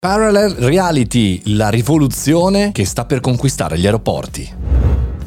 Parallel Reality, la rivoluzione che sta per conquistare gli aeroporti.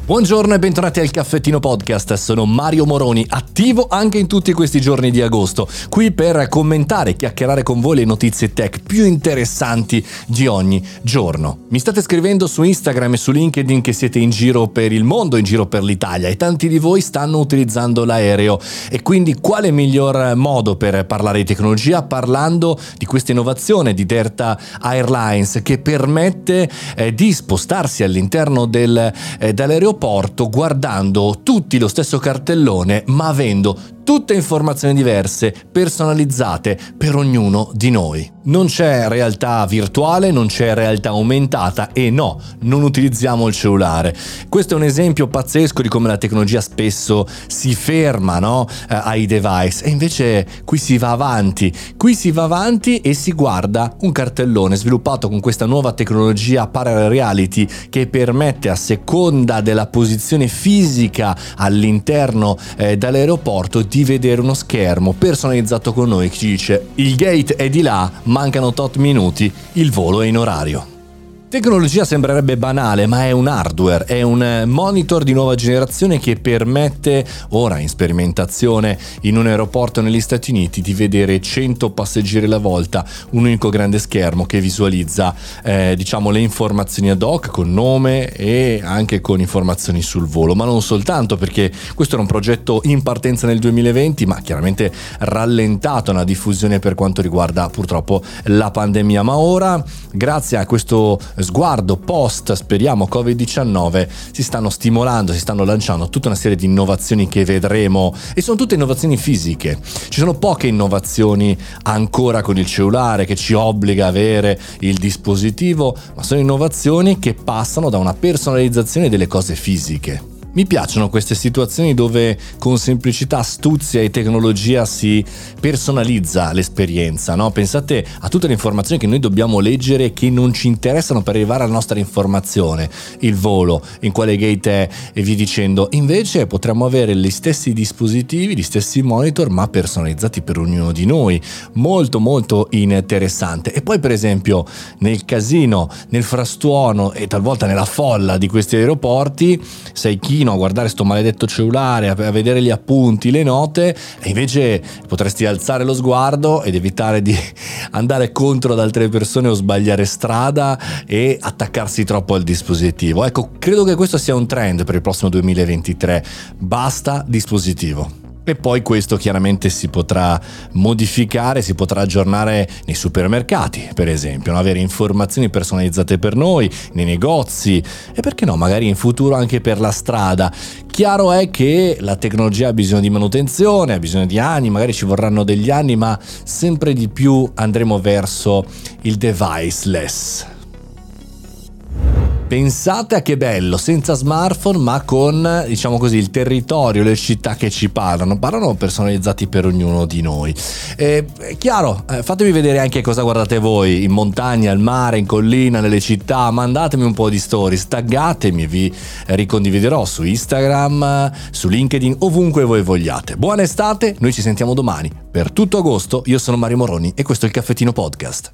Buongiorno e bentornati al Caffettino Podcast, sono Mario Moroni, attivo anche in tutti questi giorni di agosto, qui per commentare chiacchierare con voi le notizie tech più interessanti di ogni giorno. Mi state scrivendo su Instagram e su LinkedIn che siete in giro per il mondo, in giro per l'Italia e tanti di voi stanno utilizzando l'aereo e quindi quale miglior modo per parlare di tecnologia parlando di questa innovazione di Delta Airlines che permette eh, di spostarsi all'interno del, eh, dell'aeroporto aeroporto guardando tutti lo stesso cartellone ma avendo tutte informazioni diverse, personalizzate per ognuno di noi. Non c'è realtà virtuale, non c'è realtà aumentata e no, non utilizziamo il cellulare. Questo è un esempio pazzesco di come la tecnologia spesso si ferma no? eh, ai device e invece qui si va avanti, qui si va avanti e si guarda un cartellone sviluppato con questa nuova tecnologia parallel reality che permette a seconda della posizione fisica all'interno eh, dell'aeroporto di vedere uno schermo personalizzato con noi che ci dice il gate è di là, mancano tot minuti, il volo è in orario. Tecnologia sembrerebbe banale, ma è un hardware, è un monitor di nuova generazione che permette, ora in sperimentazione in un aeroporto negli Stati Uniti, di vedere 100 passeggeri alla volta, un unico grande schermo che visualizza eh, diciamo, le informazioni ad hoc con nome e anche con informazioni sul volo, ma non soltanto perché questo era un progetto in partenza nel 2020, ma chiaramente rallentato nella diffusione per quanto riguarda purtroppo la pandemia, ma ora grazie a questo sguardo post, speriamo, Covid-19, si stanno stimolando, si stanno lanciando tutta una serie di innovazioni che vedremo e sono tutte innovazioni fisiche. Ci sono poche innovazioni ancora con il cellulare che ci obbliga a avere il dispositivo, ma sono innovazioni che passano da una personalizzazione delle cose fisiche. Mi piacciono queste situazioni dove con semplicità, astuzia e tecnologia si personalizza l'esperienza, no? Pensate a tutte le informazioni che noi dobbiamo leggere e che non ci interessano per arrivare alla nostra informazione, il volo, in quale gate è e via dicendo. Invece potremmo avere gli stessi dispositivi, gli stessi monitor, ma personalizzati per ognuno di noi. Molto molto interessante. E poi per esempio nel casino, nel frastuono e talvolta nella folla di questi aeroporti, sei chi mattino a guardare sto maledetto cellulare, a, vedere gli appunti, le note, e invece potresti alzare lo sguardo ed evitare di andare contro ad altre persone o sbagliare strada e attaccarsi troppo al dispositivo. Ecco, credo che questo sia un trend per il prossimo 2023. Basta dispositivo. E poi questo chiaramente si potrà modificare, si potrà aggiornare nei supermercati, per esempio, no? avere informazioni personalizzate per noi, nei negozi e perché no, magari in futuro anche per la strada. Chiaro è che la tecnologia ha bisogno di manutenzione, ha bisogno di anni, magari ci vorranno degli anni, ma sempre di più andremo verso il deviceless. Pensate a che bello, senza smartphone, ma con, diciamo così, il territorio, le città che ci parlano. Parlano personalizzati per ognuno di noi. E, è chiaro, eh, fatemi vedere anche cosa guardate voi, in montagna, al mare, in collina, nelle città. Mandatemi un po' di stories, taggatemi, vi ricondividerò su Instagram, su LinkedIn, ovunque voi vogliate. Buona estate, noi ci sentiamo domani. Per tutto agosto, io sono Mario Moroni e questo è il Caffettino Podcast.